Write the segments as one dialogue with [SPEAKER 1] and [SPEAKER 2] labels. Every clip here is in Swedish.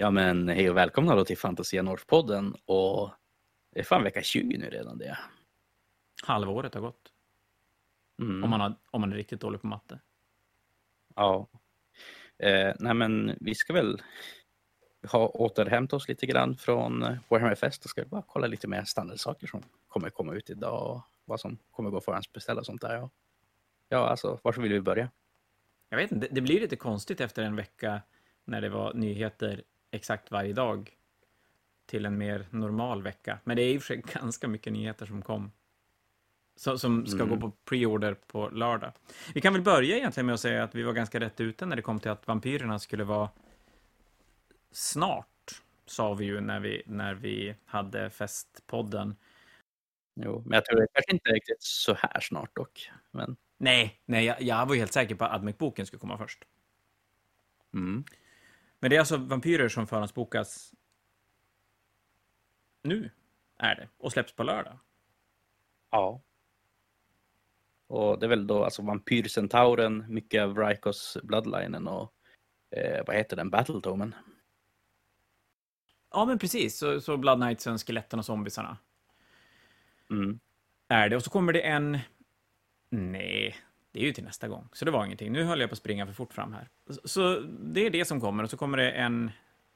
[SPEAKER 1] Ja men hej och välkomna då till Fantasia North-podden och det är fan vecka 20 nu redan det.
[SPEAKER 2] Halvåret har gått.
[SPEAKER 1] Mm.
[SPEAKER 2] Om, man har, om man är riktigt dålig på matte.
[SPEAKER 1] Ja. Eh, nej men vi ska väl ha återhämtat oss lite grann från Warhammer Fest och ska bara kolla lite mer standardsaker som kommer komma ut idag och vad som kommer gå förhandsbeställa och sånt där. Ja, ja alltså var vill vi börja?
[SPEAKER 2] Jag vet inte, det blir lite konstigt efter en vecka när det var nyheter exakt varje dag till en mer normal vecka. Men det är i och för sig ganska mycket nyheter som kom. Så, som ska
[SPEAKER 1] Mm.
[SPEAKER 2] gå på pre-order på lördag. Vi kan väl börja egentligen med att säga att vi var ganska rätt ute när det kom till att vampyrerna skulle vara snart, sa vi ju när vi, när vi hade festpodden.
[SPEAKER 1] Jo, men jag tror det kanske inte riktigt så här snart dock. Men,
[SPEAKER 2] Nej, nej, jag, jag var helt säker på att Admec-boken skulle komma först.
[SPEAKER 1] mm.
[SPEAKER 2] Men det är alltså vampyrer som förhandsbokas nu, är det, och släpps på lördag.
[SPEAKER 1] Ja. Och det är väl då alltså Vampyrcentauren, mycket av Rykos Bloodlinen och eh, vad heter den, Battletomen.
[SPEAKER 2] Ja, men precis. Så, så Blood Knightsen, skeletten och zombisarna
[SPEAKER 1] Mm.
[SPEAKER 2] är det. Och så kommer det en... Nej, det är ju till nästa gång. Så det var ingenting. Nu höll jag på att springa för fort fram här. Så, det är det som kommer. Och så kommer det en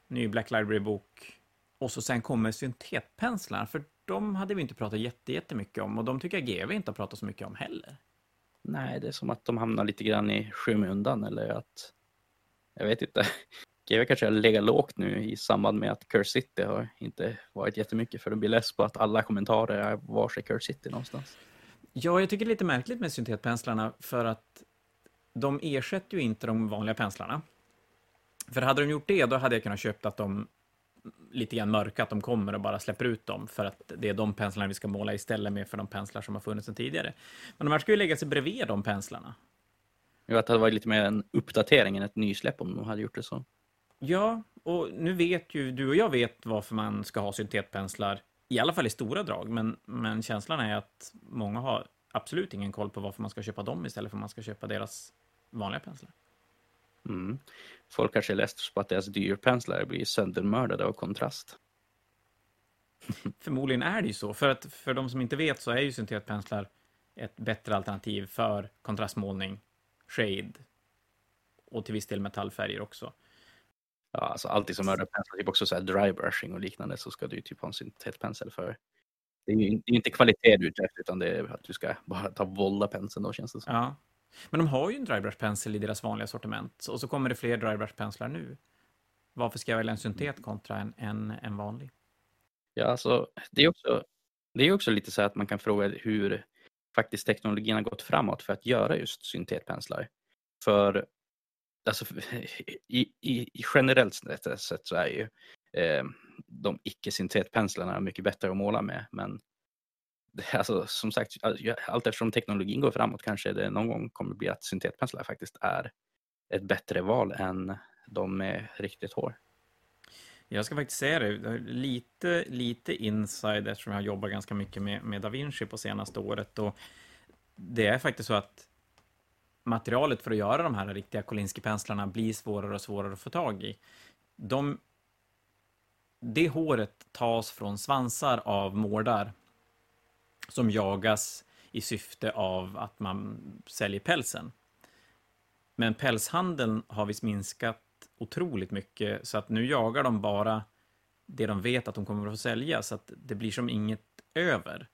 [SPEAKER 2] ny Black Library-bok. Och så sen kommer syntetpenslarna. För de hade vi inte pratat jättemycket om. Och de tycker jag GW inte har pratat så mycket om heller.
[SPEAKER 1] Nej, det är som att de hamnar lite grann i skymundan eller att jag vet inte. GW kanske har legat lågt nu i samband med att Curse City har inte varit jättemycket för de blir less på att alla kommentarer är var sig Curse City någonstans.
[SPEAKER 2] Ja, jag tycker det är lite märkligt med syntetpenslarna för att de ersätter ju inte de vanliga penslarna. För hade de gjort det, då hade jag kunnat köpa att de lite grann mörka, att de kommer och bara släpper ut dem för att det är de penslarna vi ska måla istället med för de penslar som har funnits sedan tidigare. Men de här ska ju lägga sig bredvid de penslarna.
[SPEAKER 1] Jag vet att det hade varit lite mer en uppdatering än ett nysläpp om de hade gjort det så.
[SPEAKER 2] Ja, och nu vet ju du och jag vet varför man ska ha syntetpenslar, i alla fall i stora drag, men, men känslan är att många har absolut ingen koll på varför man ska köpa dem istället för att man ska köpa deras vanliga penslar.
[SPEAKER 1] Mm. Folk kanske är less på att deras dyrpenslar blir söndermördade av kontrast.
[SPEAKER 2] Förmodligen är det ju så, för att för de som inte vet så är ju syntetpenslar ett bättre alternativ för kontrastmålning, shade och till viss del metallfärger också.
[SPEAKER 1] Ja, alltså alltid som mördarpenslar, typ också så här dry brushing och liknande så ska du ju typ ha en syntetpensel för. Det är ju är inte kvalitet du är ute efter utan det är att du ska bara ta volda penseln då känns det som.
[SPEAKER 2] Ja. Men de har ju en drybrush-pensel i deras vanliga sortiment, och så kommer det fler drybrush-penslar nu. Varför ska jag välja en syntet kontra en, en, en vanlig?
[SPEAKER 1] Ja, alltså det är också, det är också lite så här att man kan fråga hur faktiskt teknologin har gått framåt för att göra just syntetpenslar. För alltså, i, i, i generellt sett så är ju eh, de icke-syntetpenslarna mycket bättre att måla med. Men alltså, som sagt, allt eftersom teknologin går framåt kanske det någon gång kommer bli att syntetpenslar faktiskt är ett bättre val än de med riktigt hår.
[SPEAKER 2] Jag ska faktiskt säga det, lite, lite inside eftersom jag har jobbat ganska mycket med, med Da Vinci på senaste året. Och det är faktiskt så att materialet för att göra de här riktiga Kolinski-penslarna blir svårare och svårare att få tag i. De, det håret tas från svansar av mårdar som jagas i syfte av att man säljer pälsen. Men pälshandeln har visst minskat otroligt mycket så att nu jagar de bara det de vet att de kommer att få sälja så att det blir som inget över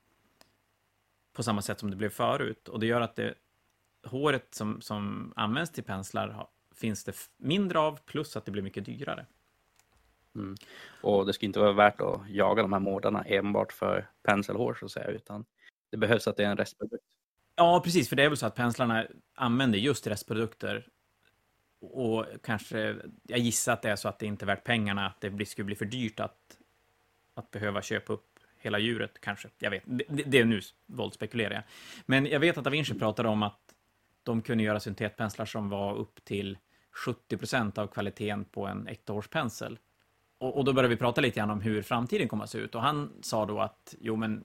[SPEAKER 2] på samma sätt som det blev förut och det gör att det håret som, som används till penslar finns det mindre av plus att det blir mycket dyrare.
[SPEAKER 1] Mm. Och det ska inte vara värt att jaga de här mårdarna enbart för penselhår så att säga, utan det behövs att det är en restprodukt.
[SPEAKER 2] Ja, precis, för det är väl så att penslarna använder just restprodukter och kanske, jag gissar att det är så att det inte är värt pengarna, att det skulle bli för dyrt att, att behöva köpa upp hela djuret kanske. Jag vet, det, det är nu våldspekulerar jag. Men jag vet att Da Vinci pratade om att de kunde göra syntetpenslar som var upp till 70 procent av kvaliteten på en äktahårspensel. Och, och då började vi prata lite grann om hur framtiden kommer att se ut. Och han sa då att, jo men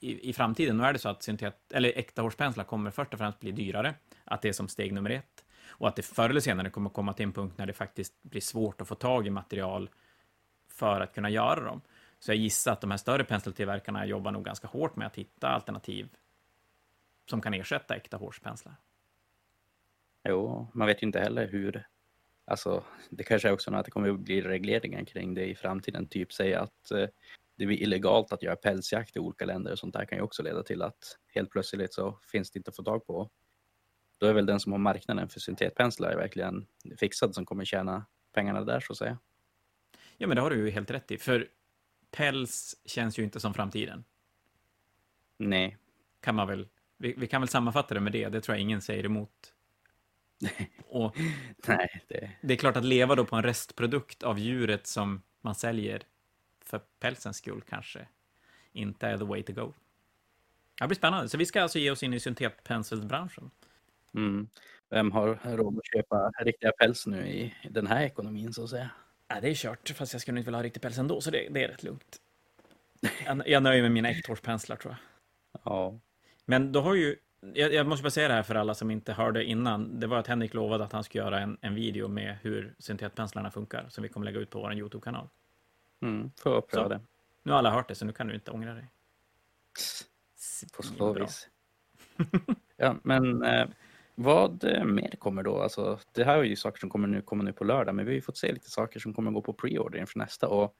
[SPEAKER 2] i, i framtiden, då är det så att syntet, eller äkta hårspenslar kommer först och främst bli dyrare, att det är som steg nummer ett. Och att det förr eller senare kommer komma till en punkt när det faktiskt blir svårt att få tag i material för att kunna göra dem. Så jag gissar att de här större penseltillverkarna jobbar nog ganska hårt med att hitta alternativ som kan ersätta äkta hårspenslar.
[SPEAKER 1] Jo, man vet ju inte heller hur... Alltså, det kanske är också att det kommer att bli regleringar kring det i framtiden. Typ säga att eh, det blir illegalt att göra pälsjakt i olika länder och sånt där kan ju också leda till att helt plötsligt så finns det inte att få tag på. Då är väl den som har marknaden för syntetpenslar verkligen fixad som kommer tjäna pengarna där så att säga.
[SPEAKER 2] Ja, men det har du ju helt rätt i. För päls känns ju inte som framtiden.
[SPEAKER 1] Nej.
[SPEAKER 2] Kan man väl, vi, vi kan väl sammanfatta det med det. Det tror jag ingen säger emot.
[SPEAKER 1] Och, Nej, det...
[SPEAKER 2] det är klart att leva då på en restprodukt av djuret som man säljer för pälsens skull kanske inte är the way to go. Det blir spännande. Så vi ska alltså ge oss in i syntetpenselsbranschen.
[SPEAKER 1] Mm. Vem har råd att köpa riktiga päls nu i den här ekonomin så att säga?
[SPEAKER 2] Ja, det är kört, fast jag skulle inte vilja ha riktig päls ändå, så det, det är rätt lugnt. Jag, jag nöjer mig med mina äkthårspenslar tror jag.
[SPEAKER 1] Ja.
[SPEAKER 2] Men då har ju, jag, jag, måste bara säga det här för alla som inte hörde innan. Det var att Henrik lovade att han skulle göra en, en video med hur syntetpenslarna funkar, som vi kommer lägga ut på vår YouTube-kanal.
[SPEAKER 1] Mm, får pröva det.
[SPEAKER 2] Nu har alla hört det, så nu kan du inte ångra dig.
[SPEAKER 1] På så vis. ja, men eh, vad eh, mer kommer då? Alltså, det här är ju saker som kommer nu, kommer nu på lördag, men vi har ju fått se lite saker som kommer gå på pre-order inför nästa. Och,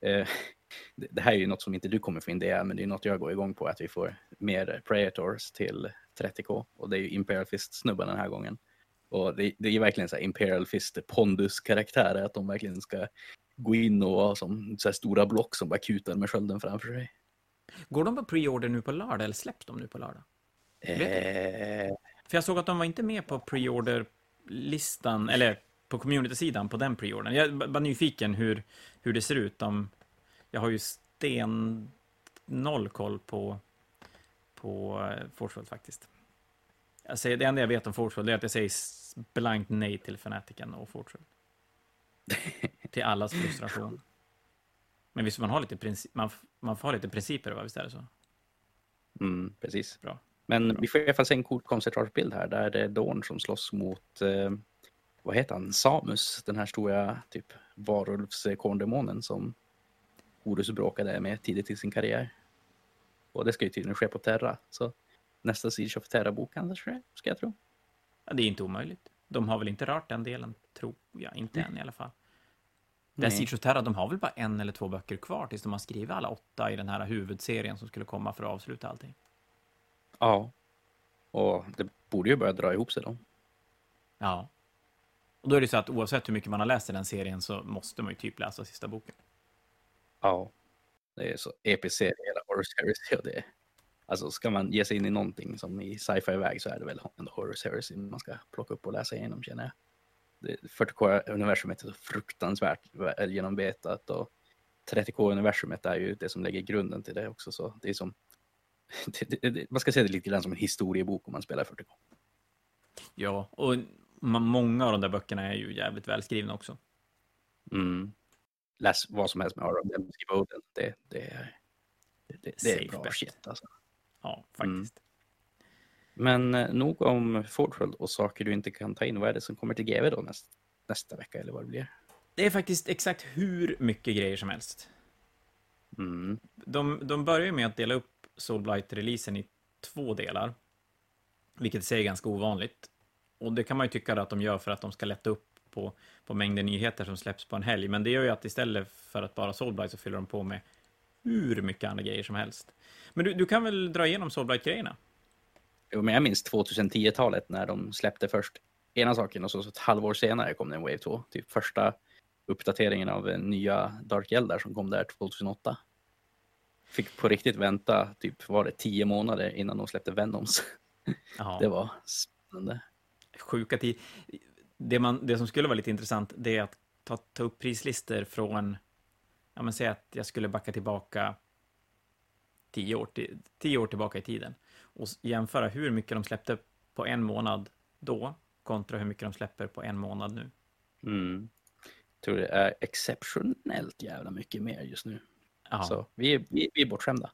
[SPEAKER 1] eh, det, här är ju något som inte du kommer få in det, men det är något jag går igång på, att vi får mer Predators till 30K. Och det är ju Imperial Fist-snubben den här gången. Och det, det är verkligen så här Imperial Fist pondus-karaktärer, att de verkligen ska gå in och ha som så stora block som bara kutar med skölden framför sig.
[SPEAKER 2] Går de på pre-order nu på lördag eller släpps de nu på lördag?
[SPEAKER 1] Eh...
[SPEAKER 2] För jag såg att de var inte med på pre-order-listan, eller på community-sidan på den pre-ordern. Jag var nyfiken hur, hur det ser ut. De, jag har ju sten noll koll på, på eh, Forceworld faktiskt. Jag säger, det enda jag vet om Forceworld är att jag säger blankt nej till Fanatiken och Forceworld. till allas frustration. Men visst man har lite man, man får ha lite principer, va? visst är det så?
[SPEAKER 1] Mm, precis.
[SPEAKER 2] Bra.
[SPEAKER 1] Men Bra. vi får i alla fall se en cool konceptbild här där det är Dorn som slåss mot, eh, vad heter han, Samus, den här stora typ varulvskorndemonen som Horus bråkade med tidigt i sin karriär. Och det ska ju tydligen ske på Terra, så nästa Siege of Terra-bok kanske, ska jag tro.
[SPEAKER 2] Ja, det är inte omöjligt. De har väl inte rört den delen, tror jag. Inte än i alla fall. Den Siege of Terra, de har väl bara en eller två böcker kvar tills de har skrivit alla åtta i den här huvudserien som skulle komma för att avsluta allting.
[SPEAKER 1] Ja. Och det borde ju börja dra ihop sig då.
[SPEAKER 2] Ja. Och då är det så att oavsett hur mycket man har läst i den serien så måste man ju typ läsa sista boken.
[SPEAKER 1] Ja. Det är så episk serie, hela Horror Series. Det alltså ska man ge sig in i någonting som i sci-fi-väg så är det väl en Horror Series man ska plocka upp och läsa igenom känner jag. 40K-universumet är så fruktansvärt genombetat och 30K-universumet är ju det som lägger grunden till det också. Så det är som, det, det, man ska se det lite grann som en historiebok om man spelar 40K.
[SPEAKER 2] Ja, och många av de där böckerna är ju jävligt välskrivna också.
[SPEAKER 1] Mm. Läs vad som helst med Aron Dembski Bowden. Det, det, är, det, det är bra shit alltså.
[SPEAKER 2] Ja, faktiskt. Mm.
[SPEAKER 1] Men eh, nog om Fortworld och saker du inte kan ta in. Vad är det som kommer till GV då näst, nästa vecka eller vad det blir?
[SPEAKER 2] Det är faktiskt exakt hur mycket grejer som helst.
[SPEAKER 1] Mm.
[SPEAKER 2] De, de börjar med att dela upp Soulblight-releasen i två delar. Vilket i sig är ganska ovanligt. Och det kan man ju tycka att de gör för att de ska lätta upp på, på mängden nyheter som släpps på en helg. Men det gör ju att istället för att bara Soulblight så fyller de på med hur mycket andra grejer som helst. Men du, du kan väl dra igenom Soulblight-grejerna?
[SPEAKER 1] Jo, men jag minns 2010-talet när de släppte först ena saken och så ett halvår senare kom det en Wave 2. Typ första uppdateringen av nya Dark Eldar som kom där 2008. Fick på riktigt vänta, typ var det tio månader innan de släppte Venoms. Aha. Det var spännande.
[SPEAKER 2] Sjuka tid. Det, man, det som skulle vara lite intressant det är att ta, ta upp prislistor från, ja men säg att jag skulle backa tillbaka tio år, tio år tillbaka i tiden och jämföra hur mycket de släppte på en månad då kontra hur mycket de släpper på en månad nu.
[SPEAKER 1] Mm. Jag tror det är exceptionellt jävla mycket mer just nu. Aha. Så vi, vi, vi är bortskämda.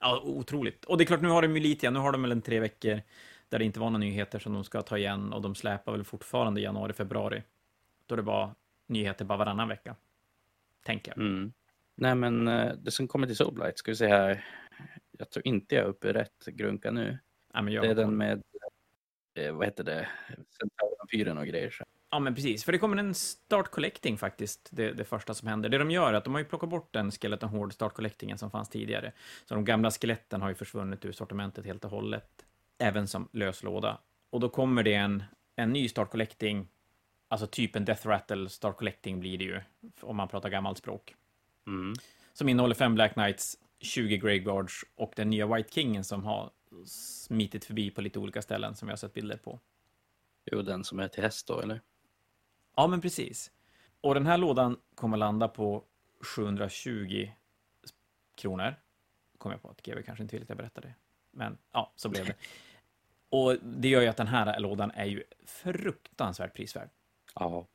[SPEAKER 2] Ja, otroligt. Och det är klart, nu har de ju lite. Nu har de väl en tre veckor där det inte var några nyheter som de ska ta igen och de släpar väl fortfarande januari, februari. Då det var nyheter bara varannan vecka. Tänker jag.
[SPEAKER 1] Mm. Nej, men eh, det som kommer till Soulblight, ska vi se här. Jag tror inte jag är uppe i rätt grunka nu.
[SPEAKER 2] Ja, men jag
[SPEAKER 1] Det är den med, eh, vad heter det, Centauren och grejer. så.
[SPEAKER 2] Ja, men precis. För det kommer en start collecting faktiskt, det, det första som händer. Det de gör är att de har ju plockat bort den Skeleton Horde start collectingen som fanns tidigare. Så de gamla skeletten har ju försvunnit ur sortimentet helt och hållet, även som lös låda. Och då kommer det en, en ny start collecting, alltså typ en Death Rattle start collecting blir det ju, om man pratar gammalt språk.
[SPEAKER 1] Mm.
[SPEAKER 2] Som innehåller fem Black Knights, 20 Graveguards och den nya White Kingen som har smitit förbi på lite olika ställen som vi har sett bilder på.
[SPEAKER 1] Jo, den som är till häst då, eller?
[SPEAKER 2] Ja, men precis. Och den här lådan kommer landa på 720 kronor. Kom jag på att GW kanske inte vill att jag berättar det. Men ja, så blev det. Och det gör ju att den här lådan är ju fruktansvärt prisvärd.
[SPEAKER 1] Ja.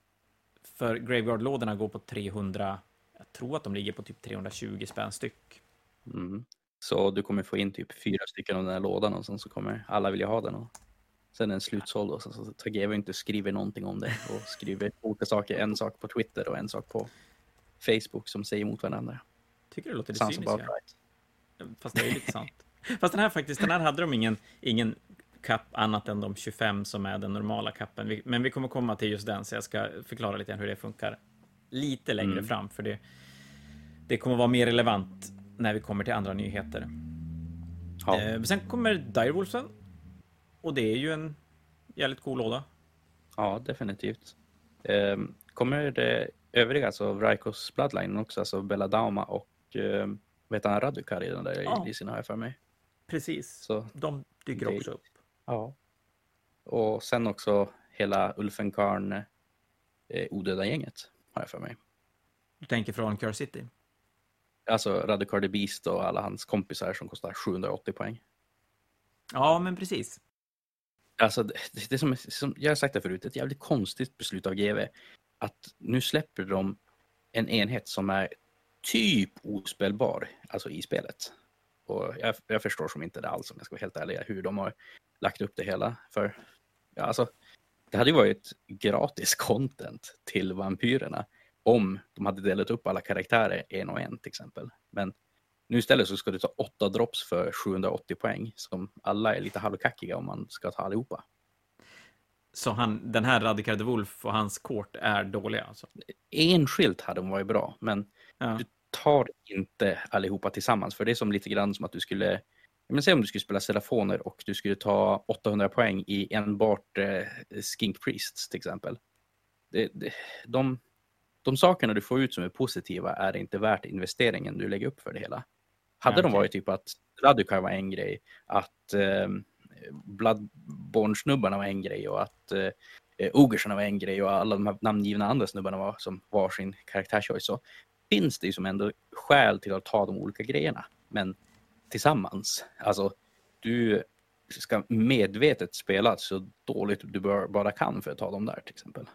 [SPEAKER 2] För Graveguard-lådorna går på 300, jag tror att de ligger på typ 320 spänn styck.
[SPEAKER 1] Mm. Så du kommer få in typ fyra stycken av den här lådan och sen så kommer alla vilja ha den. Och sen är den slutsåld och sen så tar GW inte skriver någonting om det och skriver olika saker. En sak på Twitter och en sak på Facebook som säger emot varandra.
[SPEAKER 2] Tycker du det låter lite cyniskt?
[SPEAKER 1] right.
[SPEAKER 2] Fast det är ju lite sant. Fast den här faktiskt, den här hade de ingen, ingen kapp annat än de 25 som är den normala kappen. Men vi kommer komma till just den, så jag ska förklara lite hur det funkar lite längre
[SPEAKER 1] Mm.
[SPEAKER 2] fram, för det, det kommer vara mer relevant när vi kommer till andra nyheter.
[SPEAKER 1] Ja.
[SPEAKER 2] Eh, sen kommer Direwolfen. Och det är ju en jävligt cool låda.
[SPEAKER 1] Ja, definitivt. Ehm, kommer det övriga, alltså Vrykos Bloodline också, alltså Belladama och um, vet han Radukar i den där
[SPEAKER 2] Ja.
[SPEAKER 1] releasen har jag för mig.
[SPEAKER 2] Precis.
[SPEAKER 1] Så
[SPEAKER 2] De dyker
[SPEAKER 1] Det-
[SPEAKER 2] också upp.
[SPEAKER 1] Ja. Och sen också hela Ulfenkarn eh, odöda gänget har jag för mig.
[SPEAKER 2] Du tänker från Cure City?
[SPEAKER 1] Alltså Radukar the Beast och alla hans kompisar som kostar 780 poäng.
[SPEAKER 2] Ja, men precis.
[SPEAKER 1] Alltså det, det, det som, som jag har sagt det förut, ett jävligt konstigt beslut av GV. Att nu släpper de en enhet som är typ ospelbar, alltså i spelet. Och jag, jag förstår som inte det alls om jag ska vara helt ärlig, hur de har lagt upp det hela. För ja, alltså, det hade ju varit gratis content till vampyrerna om de hade delat upp alla karaktärer en och en till exempel. Men nu istället så ska du ta åtta drops för 780 poäng som alla är lite halvkackiga om man ska ta allihopa.
[SPEAKER 2] Så han, den här Radikar de Wolf och hans kort är dåliga alltså?
[SPEAKER 1] Enskilt hade de varit bra, men
[SPEAKER 2] Ja.
[SPEAKER 1] du tar inte allihopa tillsammans. För det är som lite grann som att du skulle, menar, säg om du skulle spela Serafoner och du skulle ta 800 poäng i enbart eh, Skink Priests till exempel. Det, det, de, de sakerna du får ut som är positiva är inte värt investeringen du lägger upp för det hela. Hade
[SPEAKER 2] Ja,
[SPEAKER 1] de varit typ att Radukar var en grej, att eh, Bloodborne-snubbarna var en grej och att eh, Ogersarna var en grej och alla de här namngivna andra snubbarna var som var sin karaktärschoice så finns det ju som ändå skäl till att ta de olika grejerna. Men tillsammans, alltså du ska medvetet spela så dåligt du bara kan för att ta dem där till exempel.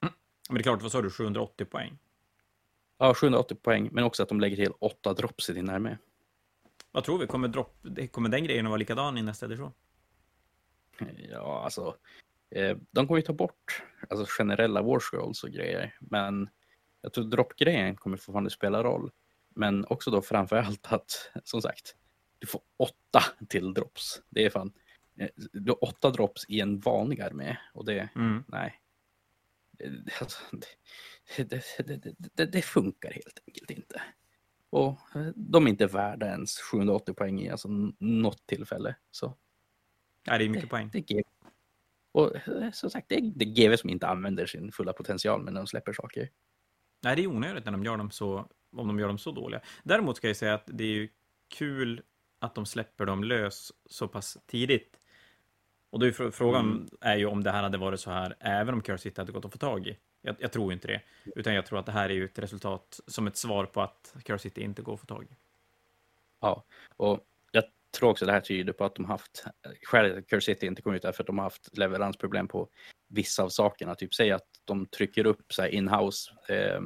[SPEAKER 2] Men det är klart, vad sa du, 780 poäng?
[SPEAKER 1] Ja, 780 poäng, men också att de lägger till åtta drops i din armé.
[SPEAKER 2] Vad tror vi? Kommer, drop, kommer den grejen att vara likadan i nästa edition?
[SPEAKER 1] Ja, alltså. Eh, de kommer ju ta bort alltså, generella war scrolls och grejer. Men jag tror droppgrejen kommer fortfarande spela roll. Men också då framför allt att, som sagt, du får åtta till drops. Det är fan, eh, du har åtta drops i en vanlig armé. Och det,
[SPEAKER 2] Mm.
[SPEAKER 1] nej. Eh, Alltså, det, det, det, det, funkar helt enkelt inte. Och eh, de är inte värda ens 780 poäng i alltså, något tillfälle. Så
[SPEAKER 2] Ja, det är mycket poäng.
[SPEAKER 1] Och som sagt, det är, det GV som inte använder sin fulla potential men de släpper saker.
[SPEAKER 2] Nej, det är onödigt när de gör dem så, om de gör dem så dåliga. Däremot ska jag säga att det är ju kul att de släpper dem lös så pass tidigt. Och då är fr- frågan
[SPEAKER 1] Mm.
[SPEAKER 2] är ju om det här hade varit så här även om Cure City hade gått att få tag i. Jag, jag tror inte det, utan jag tror att det här är ju ett resultat som ett svar på att Cure City inte går att få tag i.
[SPEAKER 1] Ja, och jag tror också det här tyder på att de haft, skälet att Curse City inte kom ut är för att de har haft leveransproblem på vissa av sakerna. Typ säg att de trycker upp så här in-house, eh,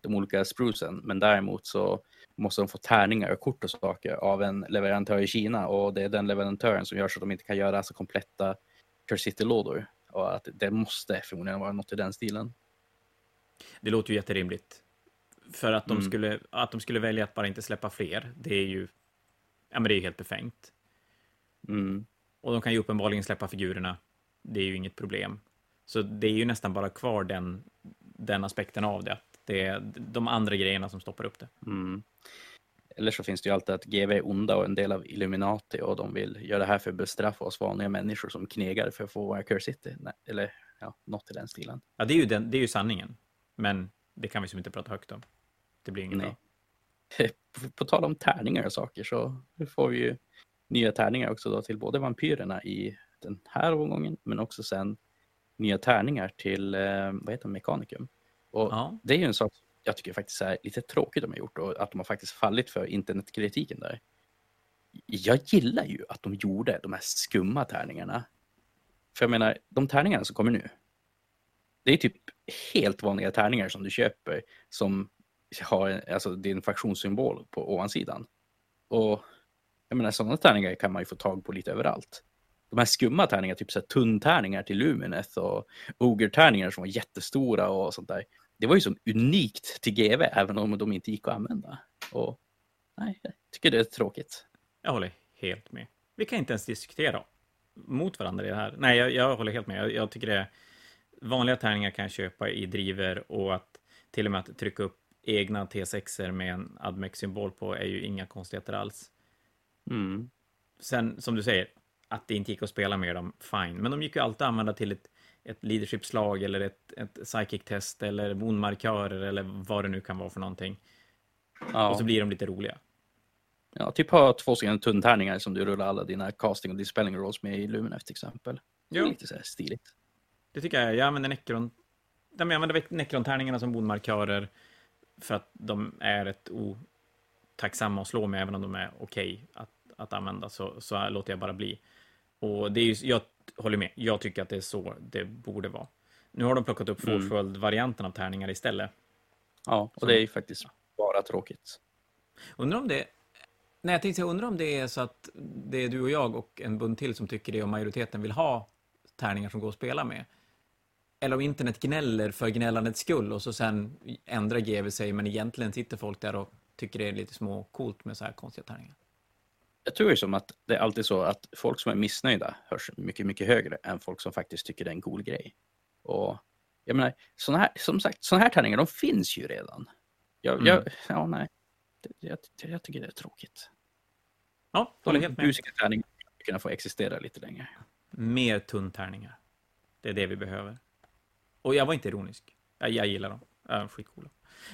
[SPEAKER 1] de olika sprucen, men däremot så måste de få tärningar och kort och saker av en leverantör i Kina och det är den leverantören som gör så att de inte kan göra så kompletta Curse City-lådor. Och att det måste förmodligen vara något i den stilen.
[SPEAKER 2] Det låter ju jätterimligt. För att de,
[SPEAKER 1] Mm.
[SPEAKER 2] skulle, att de skulle välja att bara inte släppa fler, det är ju ja, men det är ju helt befängt.
[SPEAKER 1] Mm.
[SPEAKER 2] Och de kan ju uppenbarligen släppa figurerna. Det är ju inget problem. Så det är ju nästan bara kvar den, den aspekten av det. Det är de andra grejerna som stoppar upp det.
[SPEAKER 1] Mm. Eller så finns det ju alltid att GV är onda och en del av Illuminati och de vill göra det här för att bestraffa oss vanliga människor som knegar för att få vara Curse City. Nej, eller ja, något i den stilen.
[SPEAKER 2] Ja, det är ju, den, det är ju sanningen. Men det kan vi som inte prata högt om. Det blir inget
[SPEAKER 1] Nej.
[SPEAKER 2] bra.
[SPEAKER 1] På, på tal om tärningar och saker så får vi ju nya tärningar också då till både vampyrerna i den här omgången men också sen nya tärningar till, eh, vad heter det, Mekanikum. Och
[SPEAKER 2] Ja.
[SPEAKER 1] det är ju en sak jag tycker faktiskt är lite tråkigt de har gjort och att de har faktiskt fallit för internetkritiken där. Jag gillar ju att de gjorde de här skumma tärningarna. För jag menar, de tärningarna som kommer nu, det är typ helt vanliga tärningar som du köper som har alltså, din faktionssymbol på ovansidan. Och jag menar, sådana tärningar kan man ju få tag på lite överallt. De här skumma tärningarna, typ så här tunntärningar till Lumineth och Ogre-tärningar som var jättestora och sånt där. Det var ju som unikt till GV, även om de inte gick att använda. Och nej, jag tycker det är tråkigt.
[SPEAKER 2] Jag håller helt med. Vi kan inte ens diskutera mot varandra i det här. Nej, jag, jag håller helt med. Jag, jag tycker det är vanliga tärningar kan jag köpa i driver och att till och med att trycka upp egna T6er med en Admec-symbol på är ju inga konstigheter alls.
[SPEAKER 1] Mm.
[SPEAKER 2] Sen, som du säger, att det inte gick att spela med dem, fine. Men de gick ju alltid att använda till ett, ett leadership-slag eller ett, ett psychic-test eller monmarkörer eller vad det nu kan vara för någonting.
[SPEAKER 1] Ja.
[SPEAKER 2] Och så blir de lite roliga.
[SPEAKER 1] ja, typ ha två stycken tunntärningar som du rullar alla dina casting och dispelling rolls med i Lumineth till exempel. Det är
[SPEAKER 2] Ja.
[SPEAKER 1] lite så här stiligt.
[SPEAKER 2] Det tycker jag. Jag använder Necron... Jag använder Necron-tärningarna som bonmarkörer för att de är ett otacksamma att slå med, även om de är okej att, att använda, så, så låter jag bara bli. Och det är ju, jag håller med, jag tycker att det är så det borde vara. Nu har de plockat upp
[SPEAKER 1] Mm.
[SPEAKER 2] Forceworld-varianten av tärningar istället.
[SPEAKER 1] Ja, och
[SPEAKER 2] Så-
[SPEAKER 1] det är ju faktiskt bara tråkigt.
[SPEAKER 2] Undrar om det... Nej, jag tänkte undrar om det är så att det är du och jag och en bunt till som tycker det och majoriteten vill ha tärningar som går att spela med. Eller om internet gnäller för gnällandets skull och så sen ändrar GV sig, men egentligen sitter folk där och tycker det är lite små coolt med så här konstiga tärningar.
[SPEAKER 1] Jag tror ju som att det är alltid så att folk som är missnöjda hörs mycket, mycket högre än folk som faktiskt tycker det är en cool grej. Och jag menar, såna här, som sagt, sådana här tärningar, de finns ju redan. Jag,
[SPEAKER 2] Mm.
[SPEAKER 1] jag, ja, nej. Det, jag, jag tycker det är tråkigt.
[SPEAKER 2] Ja, håller helt med.
[SPEAKER 1] busiga tärningarna skulle kunna få existera lite längre.
[SPEAKER 2] Mer tunntärningar. Det är det vi behöver. Och jag var inte ironisk. Jag, jag gillar dem. Skitcoola.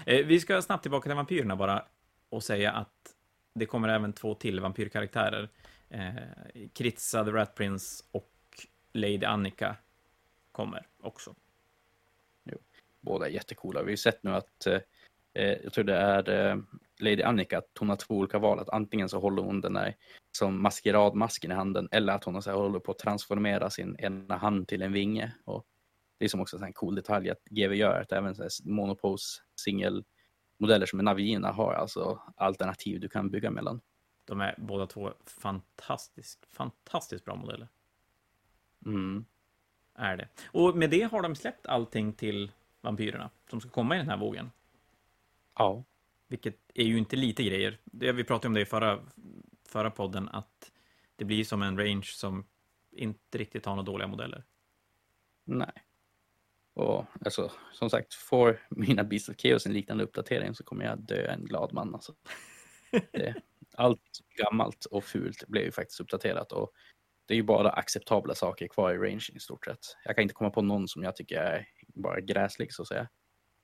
[SPEAKER 2] Eh, vi ska snabbt tillbaka till vampyrerna bara och säga att det kommer även två till vampyrkaraktärer. Eh, Kritsa, The Rat Prince och Lady Annika kommer också.
[SPEAKER 1] Båda är jättecoola. Vi har ju sett nu att, eh, eh, jag tror det är eh, Lady Annika, att hon har två olika val. Att antingen så håller hon den där som maskeradmasken i handen eller att hon så här, håller på att transformera sin ena hand till en vinge. Och det är som också en cool detalj att GW gör, att även Monopose, singel singelmodeller som är Navina har alltså alternativ du kan bygga mellan.
[SPEAKER 2] De är båda två fantastiskt, fantastiskt bra modeller.
[SPEAKER 1] Mm.
[SPEAKER 2] Är det. Och med det har de släppt allting till vampyrerna som ska komma i den här vågen.
[SPEAKER 1] Ja.
[SPEAKER 2] Vilket är ju inte lite grejer. Det, vi pratade om det i förra, förra podden, att det blir som en range som inte riktigt har några dåliga modeller.
[SPEAKER 1] Nej. Och alltså, som sagt, får mina Beast of Chaos en liknande uppdatering så kommer jag dö en glad man. Alltså. Det, allt gammalt och fult blev ju faktiskt uppdaterat och det är ju bara acceptabla saker kvar i range i stort sett. Jag kan inte komma på någon som jag tycker är bara gräslig så att säga.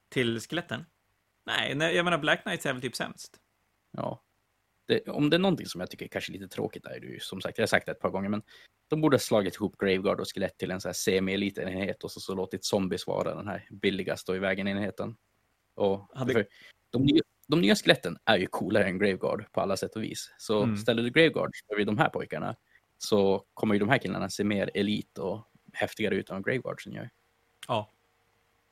[SPEAKER 2] Till skeletten? Nej, nej, jag menar Black Knights är väl typ sämst.
[SPEAKER 1] Ja. Det, om det är någonting som jag tycker är kanske lite tråkigt är det ju som sagt, jag har sagt det ett par gånger, men de borde ha slagit ihop Graveguard och Skelett till en så här semi-elitenhet och så, så låtit Zombies vara den här billigaste och i vägen enheten. Och
[SPEAKER 2] Hade-
[SPEAKER 1] för de, nya, de nya skeletten är ju coolare än Graveguard på alla sätt och vis. Så
[SPEAKER 2] Mm.
[SPEAKER 1] ställer du Graveguard bredvid de här pojkarna så kommer ju de här killarna se mer elit och häftigare ut än Graveguardsen gör.
[SPEAKER 2] Ja,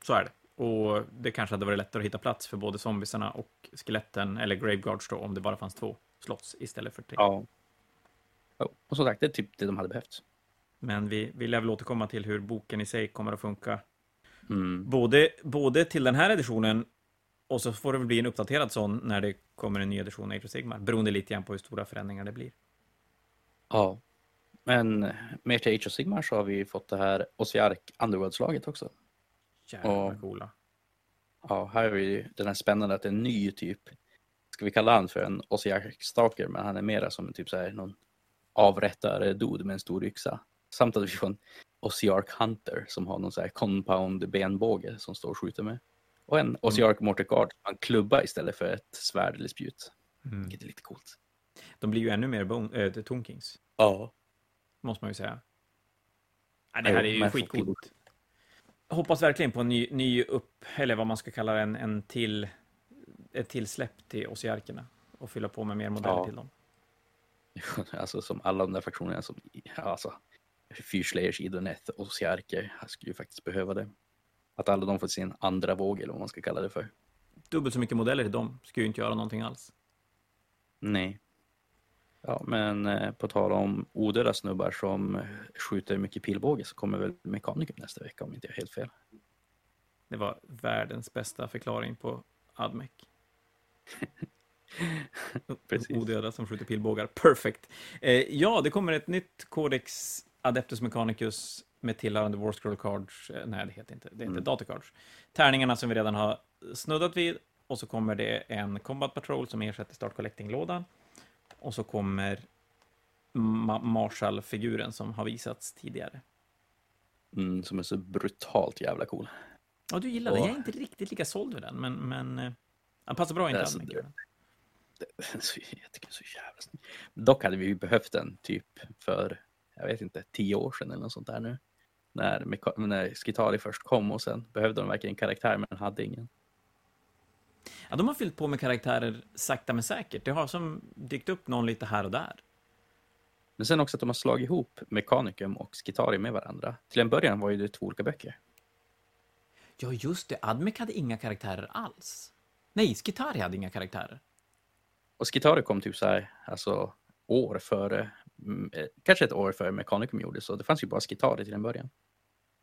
[SPEAKER 2] så är det. Och det kanske hade varit lättare att hitta plats för både zombiesarna och skeletten, eller graveguards då, om det bara fanns två slots istället för tre.
[SPEAKER 1] Ja. Och som sagt, det är typ det de hade behövt.
[SPEAKER 2] Men vi, vi lär väl återkomma till hur boken i sig kommer att funka.
[SPEAKER 1] Mm.
[SPEAKER 2] Både, både till den här editionen och så får det väl bli en uppdaterad sån när det kommer en ny edition av Age of Sigmar, beroende lite grann på hur stora förändringar det blir.
[SPEAKER 1] Ja. Men mer till Age of Sigmar så har vi fått det här Osiark Underworld-slaget också.
[SPEAKER 2] Jävlar
[SPEAKER 1] Och-
[SPEAKER 2] coola.
[SPEAKER 1] Ja, här är ju den här spännande att det är en ny typ. Ska vi kalla han för en Osiark Stalker, men han är mera som en typ så här någon avrättare dude med en stor yxa. Samt att vi får en Osiark Hunter som har någon så här compound benbåge som står och skjuter med. Och en Osiark Mortar Guard som har en klubba istället för ett svärd eller spjut.
[SPEAKER 2] Mm.
[SPEAKER 1] Vilket är lite coolt.
[SPEAKER 2] De blir ju ännu mer bone, äh, Tonkings,
[SPEAKER 1] Ja.
[SPEAKER 2] måste man ju säga. Ja, det här är ju skitcoolt. Hoppas verkligen på en ny, ny upp, eller vad man ska kalla en, en till, ett till släpp till Osiarkerna och fylla på med mer modeller
[SPEAKER 1] Ja.
[SPEAKER 2] till dem.
[SPEAKER 1] Alltså som alla de där fraktionerna som, alltså Fyrslayers, Idoneth och Osiarker jag skulle ju faktiskt behöva det. Att alla de får sin andra våg eller vad man ska kalla det för.
[SPEAKER 2] Dubbelt så mycket modeller till dem, skulle ju inte göra någonting alls.
[SPEAKER 1] Nej. Ja, men eh, på tal om odöda snubbar som skjuter mycket pilbåge så kommer väl Mekanikum nästa vecka om inte jag har helt fel.
[SPEAKER 2] Det var världens bästa förklaring på Admec.
[SPEAKER 1] Precis.
[SPEAKER 2] Odöda som skjuter pilbågar. Perfect. Eh, ja, det kommer ett nytt Codex Adeptus Mechanicus med tillhörande War Scroll Cards. Eh, nej, det heter inte. Det heter
[SPEAKER 1] Mm.
[SPEAKER 2] Data Cards. Tärningarna som vi redan har snuddat vid. Och så kommer det en Combat Patrol som ersätter Start Collecting-lådan. Och så kommer Ma- Marshall-figuren som har visats tidigare.
[SPEAKER 1] Mm, som är så brutalt jävla cool.
[SPEAKER 2] Ja, du gillar den.
[SPEAKER 1] Och-
[SPEAKER 2] Jag är inte riktigt lika såld vid den, men, men eh, han passar bra in till
[SPEAKER 1] Alltså, det- Så, jag tycker det så jävla snygg. Dock hade vi ju behövt den typ för, jag vet inte, tio år sedan eller något sånt där nu. När, när Skitari först kom och sen behövde de verkligen en karaktär men hade ingen.
[SPEAKER 2] Ja, de har fyllt på med karaktärer sakta men säkert. Det har som dykt upp någon lite här och där.
[SPEAKER 1] Men sen också att de har slagit ihop Mekanikum och Skitari med varandra. Till en början var ju det två olika böcker.
[SPEAKER 2] Ja, just det. Admec hade inga karaktärer alls. Nej, Skitari hade inga karaktärer.
[SPEAKER 1] Och Skitari kom typ så här, alltså år före, mm, eh, kanske ett år före Mekanikum gjorde så det fanns ju bara Skitari till en början.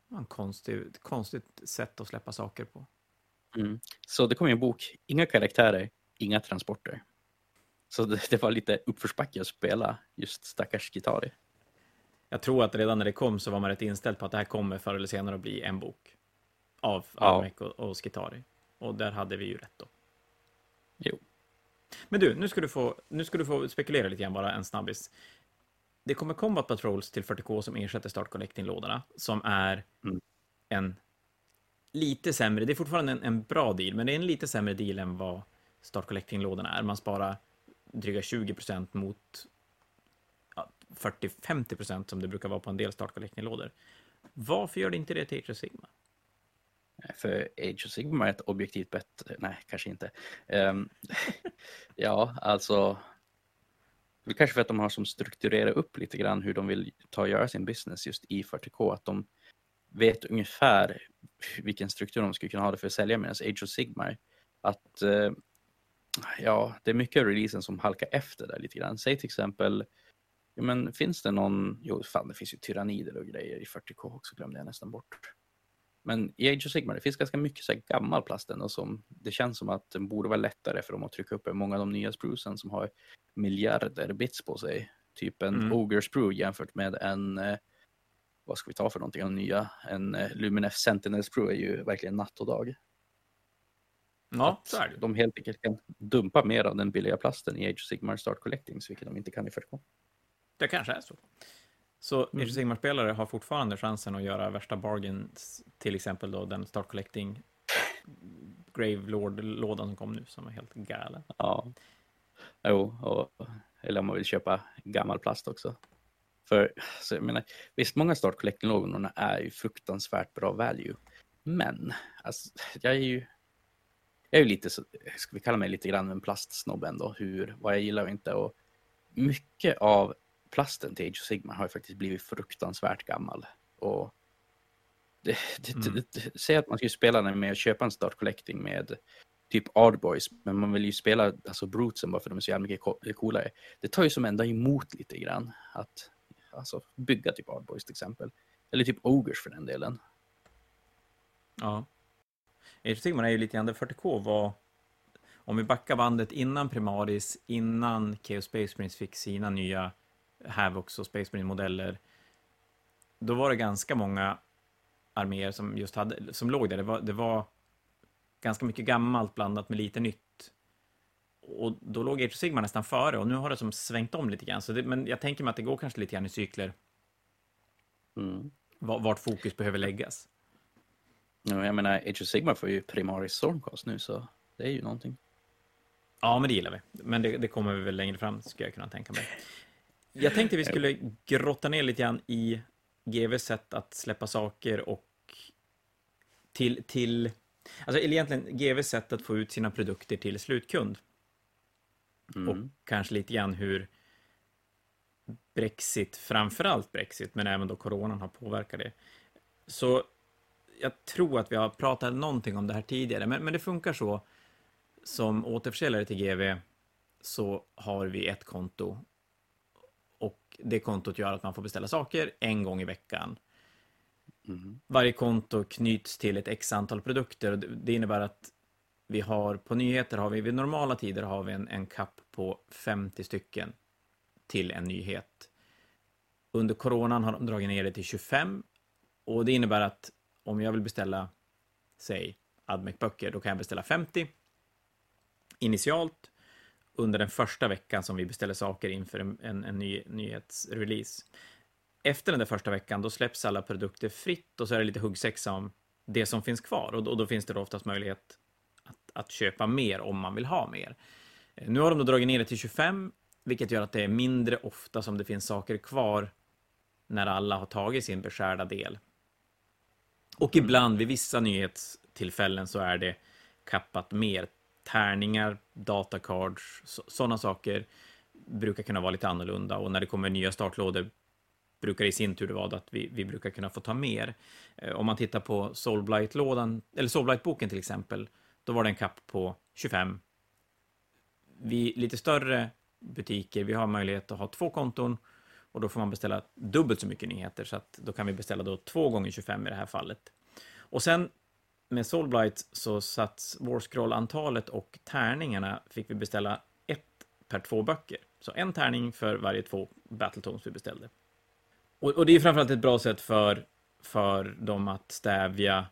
[SPEAKER 2] Det var en konstig, ett konstigt sätt att släppa saker på.
[SPEAKER 1] Mm. Så det kom ju en bok, inga karaktärer, inga transporter. Så det, det var lite uppförsbacke att spela just stackars Skitari.
[SPEAKER 2] Jag tror att redan när det kom så var man rätt inställd på att det här kommer förr eller senare att bli en bok. Av
[SPEAKER 1] Ja.
[SPEAKER 2] Admec och, och Skitari. Och där hade vi ju rätt då.
[SPEAKER 1] Jo.
[SPEAKER 2] Men du, nu ska du få, nu ska du få spekulera lite grann bara en snabbis. Det kommer Combat Patrols till 40K som ersätter Start Collecting-lådorna, som är
[SPEAKER 1] Mm.
[SPEAKER 2] en lite sämre, det är fortfarande en, en bra deal, men det är en lite sämre deal än vad Start Collecting-lådorna är. Man sparar dryga 20% mot ja, 40-50% som det brukar vara på en del Start Collecting-lådor. Varför gör det inte det till Age Sigma?
[SPEAKER 1] För Age of Sigma är ett objektivt bättre, nej kanske inte. Um, ja, alltså. Det är kanske för att de har som strukturerat upp lite grann hur de vill ta och göra sin business just i 40K. Att de vet ungefär vilken struktur de skulle kunna ha det för att sälja medan Age of Sigma. att uh, ja, det är mycket av releasen som halkar efter där lite grann. Säg till exempel, ja, men finns det någon, jo fan det finns ju tyrannider och grejer i 40K också glömde jag nästan bort. Men i Age of Sigmar det finns ganska mycket så gammal plast ändå som det känns som att den borde vara lättare för dem att trycka upp än många av de nya sprucen som har miljarder bits på sig. Typ en
[SPEAKER 2] Mm.
[SPEAKER 1] Ogre Sprue jämfört med en, eh, vad ska vi ta för någonting av nya? En eh, Luminef Sentinel Sprue är ju verkligen natt och dag.
[SPEAKER 2] Ja, så är det.
[SPEAKER 1] De helt enkelt kan dumpa mer av den billiga plasten i Age of Sigmar Start Collectings, vilket de inte kan i 40K.
[SPEAKER 2] Det kanske är så. Så
[SPEAKER 1] Mm.
[SPEAKER 2] Age Sigmar-spelare har fortfarande chansen att göra värsta bargains, till exempel då den Start Collecting Grave Lord-lådan som kom nu, som är helt galen.
[SPEAKER 1] Ja. Jo, och, eller om man vill köpa gammal plast också. För så jag menar, visst, många Start Collecting-lådorna är ju fruktansvärt bra value. Men alltså, jag är ju jag är ju lite, ska vi kalla mig lite grann en plastsnobb ändå, hur, vad jag gillar och inte. Och mycket av plasten till Age of Sigmar har ju faktiskt blivit fruktansvärt gammal. Och det, det,
[SPEAKER 2] Mm.
[SPEAKER 1] det, säg att man skulle spela den med att köpa en start collecting med typ Ardboys, men man vill ju spela alltså Brutesen bara för de är så jävla mycket co- coolare. Det tar ju som ändå emot lite grann att alltså, bygga typ Ardboys till exempel. Eller typ Ogers för den delen.
[SPEAKER 2] Ja. Age Sigmar är ju lite grann där 40K var, om vi backar bandet innan Primaris, innan Chaos Space Marines fick sina nya Havocs och Space Marine-modeller, då var det ganska många arméer som just hade, som låg där. Det var, det var ganska mycket gammalt blandat med lite nytt. Och då låg Age of Sigmar nästan före och nu har det som svängt om lite grann. Så det, men jag tänker mig att det går kanske lite grann i cykler,
[SPEAKER 1] Mm.
[SPEAKER 2] va- vart fokus behöver läggas.
[SPEAKER 1] Ja, jag menar, Age of Sigmar får ju Primaris Stormcast nu, så det är ju någonting.
[SPEAKER 2] Ja, men det gillar vi. Men det, det kommer vi väl längre fram, skulle jag kunna tänka mig. Jag tänkte vi skulle grotta ner lite grann i GVs sätt att släppa saker och till, till alltså egentligen GVs sätt att få ut sina produkter till slutkund.
[SPEAKER 1] Mm.
[SPEAKER 2] Och kanske lite grann hur Brexit, framförallt Brexit, men även då coronan har påverkat det. Så jag tror att vi har pratat någonting om det här tidigare, men, men det funkar så. Som återförsäljare till GV så har vi ett konto och det kontot gör att man får beställa saker en gång i veckan.
[SPEAKER 1] Mm.
[SPEAKER 2] Varje konto knyts till ett x antal produkter och det- innebär att vi har på nyheter har vi vid normala tider har vi en, en kapp på 50 stycken till en nyhet. Under coronan har de dragit ner det till 25 och det innebär att om jag vill beställa, säg Admec-böcker, då kan jag beställa 50 initialt under den första veckan som vi beställer saker inför en, en, en ny nyhetsrelease. Efter den där första veckan, då släpps alla produkter fritt och så är det lite huggsexa om det som finns kvar och då, och då finns det då oftast möjlighet att, att köpa mer om man vill ha mer. Eh, nu har de då dragit ner det till 25, vilket gör att det är mindre ofta som det finns saker kvar när alla har tagit sin beskärda del. Och ibland vid vissa nyhetstillfällen så är det kappat mer. Tärningar, datacards, sådana saker brukar kunna vara lite annorlunda och när det kommer nya startlådor brukar det i sin tur vara att vi, vi brukar kunna få ta mer. Eh, om man tittar på Soulblight-lådan, eller Soulblight-boken till exempel, då var det en kapp på 25. Vid lite större butiker, vi har möjlighet att ha två konton och då får man beställa dubbelt så mycket nyheter, så att då kan vi beställa då två gånger 25 i det här fallet. Och sen med Soulblight så satt Warscroll-antalet och tärningarna fick vi beställa ett per två böcker. Så en tärning för varje två Battletones vi beställde. Och, och det är framförallt ett bra sätt för, för dem att stävja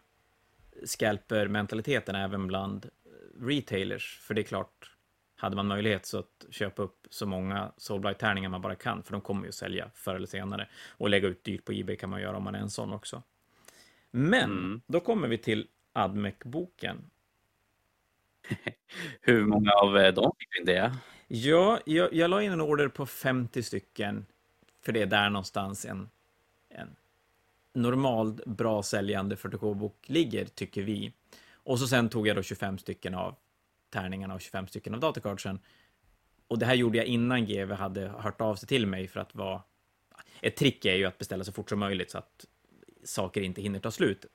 [SPEAKER 2] scalper-mentaliteten även bland retailers. För det är klart, hade man möjlighet så att köpa upp så många Soulblight-tärningar man bara kan, för de kommer ju att sälja förr eller senare. Och lägga ut dyrt på Ebay kan man göra om man är en sån också. Men,
[SPEAKER 1] Mm.
[SPEAKER 2] då kommer vi till Admec-boken.
[SPEAKER 1] Hur många av eh, dem fick du in det?
[SPEAKER 2] Ja, jag, jag la in en order på 50 stycken, för det är där någonstans en, en normal, bra säljande 40K-bok ligger, tycker vi. Och så sen tog jag då 25 stycken av tärningarna och 25 stycken av datacardsen. Och det här gjorde jag innan GV hade hört av sig till mig för att vara... Ett trick är ju att beställa så fort som möjligt så att saker inte hinner ta slut.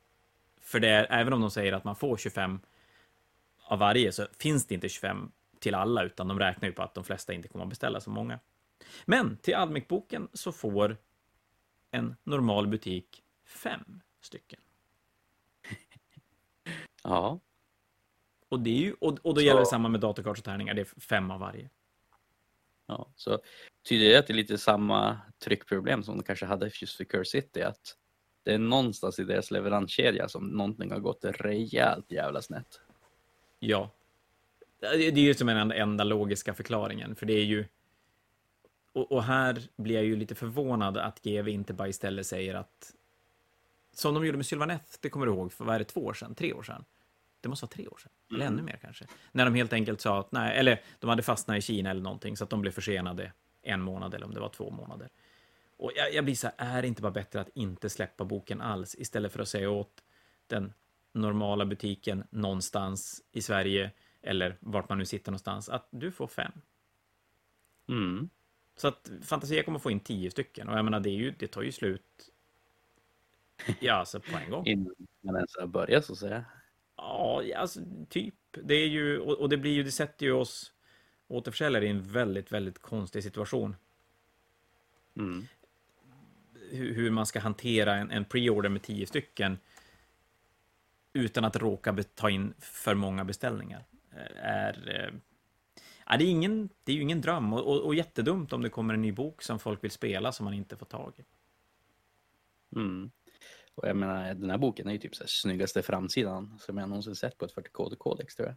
[SPEAKER 2] För det är, även om de säger att man får 25 av varje så finns det inte 25 till alla, utan de räknar ju på att de flesta inte kommer att beställa så många. Men till Almec-boken så får en normal butik fem stycken.
[SPEAKER 1] Ja.
[SPEAKER 2] Och, det är ju, och, och då
[SPEAKER 1] Så-
[SPEAKER 2] gäller det samma med och tärningar, det är fem av varje.
[SPEAKER 1] ja. Så tyder det att det är lite samma tryckproblem som de kanske hade just för Curse City, att det är någonstans i deras leveranskedja som någonting har gått rejält jävla snett.
[SPEAKER 2] Ja. Det är ju som en enda, enda logiska förklaringen, för det är ju... Och, och här blir jag ju lite förvånad att GV inte bara istället säger att... Som de gjorde med Sylvaneth, det kommer du ihåg, för vad är det, två år sedan? Tre år sedan? Det måste vara tre år sedan, eller
[SPEAKER 1] Mm.
[SPEAKER 2] ännu mer kanske. När de helt enkelt sa att nej, eller de hade fastnat i Kina eller någonting, så att de blev försenade en månad eller om det var två månader. Och jag, jag blir så här, är det inte bara bättre att inte släppa boken alls, istället för att säga åt den normala butiken någonstans i Sverige, eller vart man nu sitter någonstans, att du får fem. Ja, alltså på en gång.
[SPEAKER 1] Innan man ens har börjat så att säga.
[SPEAKER 2] Ja, alltså typ. Det är ju, och, och det blir ju, det sätter ju oss återförsäljare i en väldigt, väldigt konstig situation.
[SPEAKER 1] Mm.
[SPEAKER 2] Hur, man ska hantera en, en pre-order med tio stycken utan att råka ta in för många beställningar. eh, Är, eh, ja, det, är ingen, det är ju ingen dröm och, och, och jättedumt om det kommer en ny bok som folk vill spela som man inte får tag i.
[SPEAKER 1] Mm. Och jag menar, den här boken är ju typ så här snyggaste framsidan som jag någonsin sett på ett 40k-kodex tror jag.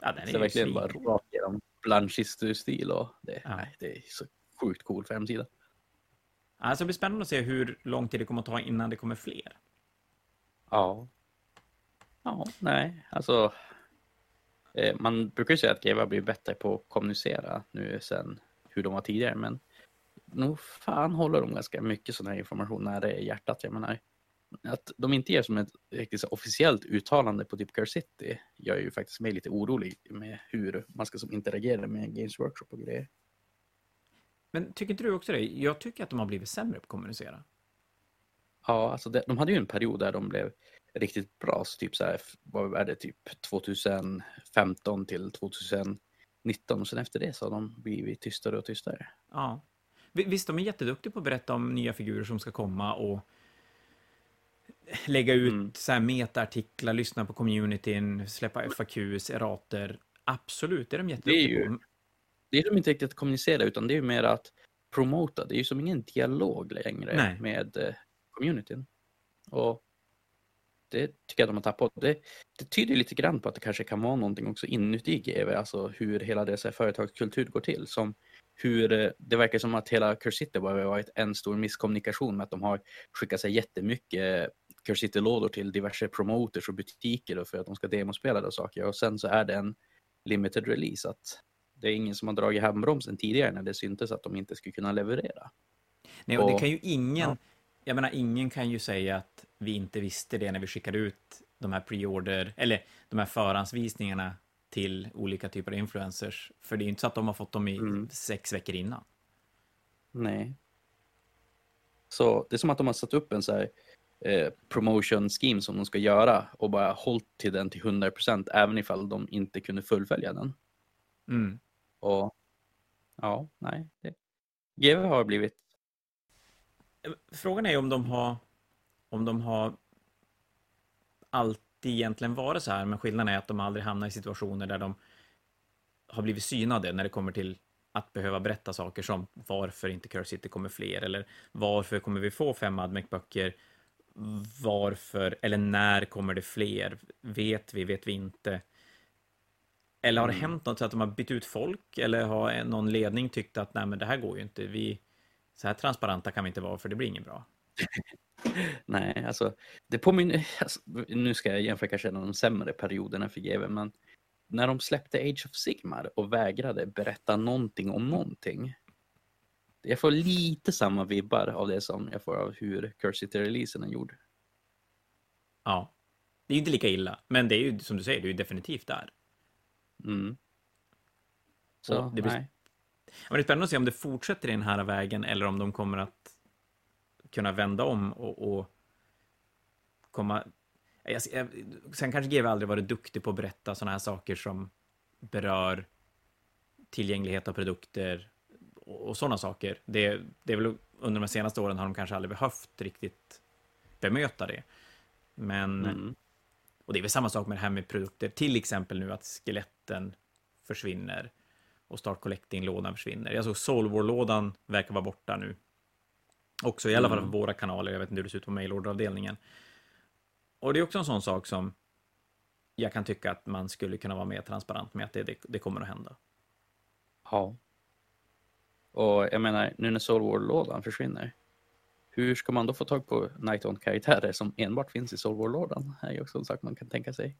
[SPEAKER 2] Ja, den är
[SPEAKER 1] Så verkligen bara rakt igenom Blanchister-stil och det,
[SPEAKER 2] Ja.
[SPEAKER 1] nej, det är så sjukt cool framsida.
[SPEAKER 2] Alltså, det blir spännande att se hur lång tid det kommer att ta innan det kommer fler.
[SPEAKER 1] Ja. Ja, nej, alltså. Eh, man brukar ju säga att GW har blivit bättre på att kommunicera nu sen hur de var tidigare, men nog fan håller de ganska mycket sån här information nära hjärtat. Jag menar, att de inte ger som ett riktigt så officiellt uttalande på typ Curse City gör ju faktiskt mig lite orolig med hur man ska som interagera med Games Workshop och grejer.
[SPEAKER 2] Men tycker inte du också det? Jag tycker att de har blivit sämre på att kommunicera.
[SPEAKER 1] Ja, alltså det, de hade ju en period där de blev riktigt bra, så typ så här, vad är det, typ 2015 till 2019 och sen efter det så har de blivit tystare och tystare.
[SPEAKER 2] Ja. Vi- Visst, de är jätteduktiga på att berätta om nya figurer som ska komma och lägga ut
[SPEAKER 1] Mm.
[SPEAKER 2] så här metaartiklar, lyssna på communityn, släppa FAQs, erater. Absolut, det är de jätteduktiga
[SPEAKER 1] Det är ju-
[SPEAKER 2] på.
[SPEAKER 1] Det är som inte riktigt att kommunicera utan det är ju mer att promota. Det är ju som ingen dialog längre
[SPEAKER 2] Nej.
[SPEAKER 1] med eh, communityn. Och det tycker jag de har tappat. Det, det tyder lite grann på att det kanske kan vara någonting också inuti GW, alltså hur hela deras företagskultur går till. Som hur eh, det verkar som att hela Curse City bara har varit en stor misskommunikation med att de har skickat sig jättemycket Curse City-lådor till diverse promoters och butiker för att de ska demospela och saker. Och sen så är det en limited release. Att det är ingen som har dragit handbromsen tidigare när det syntes att de inte skulle kunna leverera.
[SPEAKER 2] Nej, och det
[SPEAKER 1] Och-
[SPEAKER 2] kan ju ingen,
[SPEAKER 1] ja.
[SPEAKER 2] jag menar, ingen kan ju säga att vi inte visste det när vi skickade ut de här pre-order, eller de här förhandsvisningarna till olika typer av influencers. För det är ju inte så att de har fått dem i
[SPEAKER 1] Mm.
[SPEAKER 2] sex veckor innan.
[SPEAKER 1] Nej. Så det är som att de har satt upp en så här eh, promotion scheme som de ska göra och bara hållit till den till 100% även ifall de inte kunde fullfölja den.
[SPEAKER 2] Mm.
[SPEAKER 1] Och ja, nej. Det, GW har blivit,
[SPEAKER 2] Frågan är ju om de har, om de har alltid egentligen varit så här, men skillnaden är att de aldrig hamnar i situationer där de har blivit synade när det kommer till att behöva berätta saker som varför inte Curse City kommer fler, eller varför kommer vi få fem Admec-böcker, varför, eller när kommer det fler, vet vi, vet vi inte. Eller har det
[SPEAKER 1] Mm.
[SPEAKER 2] hänt något så att de har bytt ut folk, eller har någon ledning tyckt att nej men det här går ju inte, vi, så här transparenta kan vi inte vara för det blir inget bra.
[SPEAKER 1] nej alltså, det påminner, alltså, nu ska jag jämföra kanske en av de sämre perioderna för GW, men när de släppte Age of Sigmar och vägrade berätta någonting om någonting. Jag får lite samma vibbar av det som jag får av hur Curse City-releasen är gjord.
[SPEAKER 2] Ja. Det är ju inte lika illa, men det är ju som du säger, det är ju definitivt där.
[SPEAKER 1] Mm. Så,
[SPEAKER 2] Och det blir-
[SPEAKER 1] nej.
[SPEAKER 2] Men det är spännande att se om det fortsätter i den här vägen eller om de kommer att kunna vända om och, och komma... Jag, jag, sen kanske GW aldrig varit duktig på att berätta sådana här saker som berör tillgänglighet av produkter och, och sådana saker. Det, det är väl under de senaste åren har de kanske aldrig behövt riktigt bemöta det. Men
[SPEAKER 1] Mm.
[SPEAKER 2] och det är väl samma sak med det här med produkter, till exempel nu att skeletten försvinner och Start Collecting-lådan försvinner. Jag såg Soul War-lådan verkar vara borta nu. Också i alla fall
[SPEAKER 1] Mm.
[SPEAKER 2] våra kanaler, jag vet inte hur det ser ut på mailorderavdelningen. Och det är också en sån sak som jag kan tycka att man skulle kunna vara mer transparent med att det, det, det kommer att hända.
[SPEAKER 1] Ja. Och jag menar, nu när Soul War-lådan försvinner, hur ska man då få tag på Night On-karaktärer som enbart finns i Soul War-lådan? Det är ju också en sak man kan tänka sig.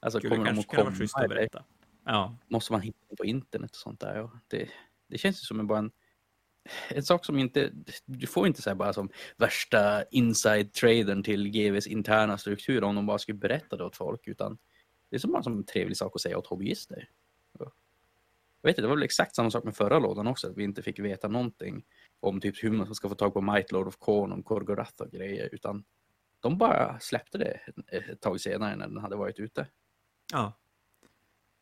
[SPEAKER 1] Alltså,
[SPEAKER 2] Skulle
[SPEAKER 1] kommer de
[SPEAKER 2] kanske
[SPEAKER 1] att
[SPEAKER 2] vara
[SPEAKER 1] komma,
[SPEAKER 2] schysst att berätta. Ja,
[SPEAKER 1] Måste man hitta på internet och sånt där? Och det, det känns ju som en, bara en, en sak som inte, du får inte säga bara som värsta inside-tradern till GVs interna struktur om de bara skulle berätta det åt folk, utan det är som bara som en trevlig sak att säga åt hobbyister. Jag vet inte, det var väl exakt samma sak med förra lådan också, att vi inte fick veta någonting om typ hur man ska få tag på Might Lord of Korn och Korgorath och grejer, utan de bara släppte det ett tag senare när den hade varit ute.
[SPEAKER 2] Ja.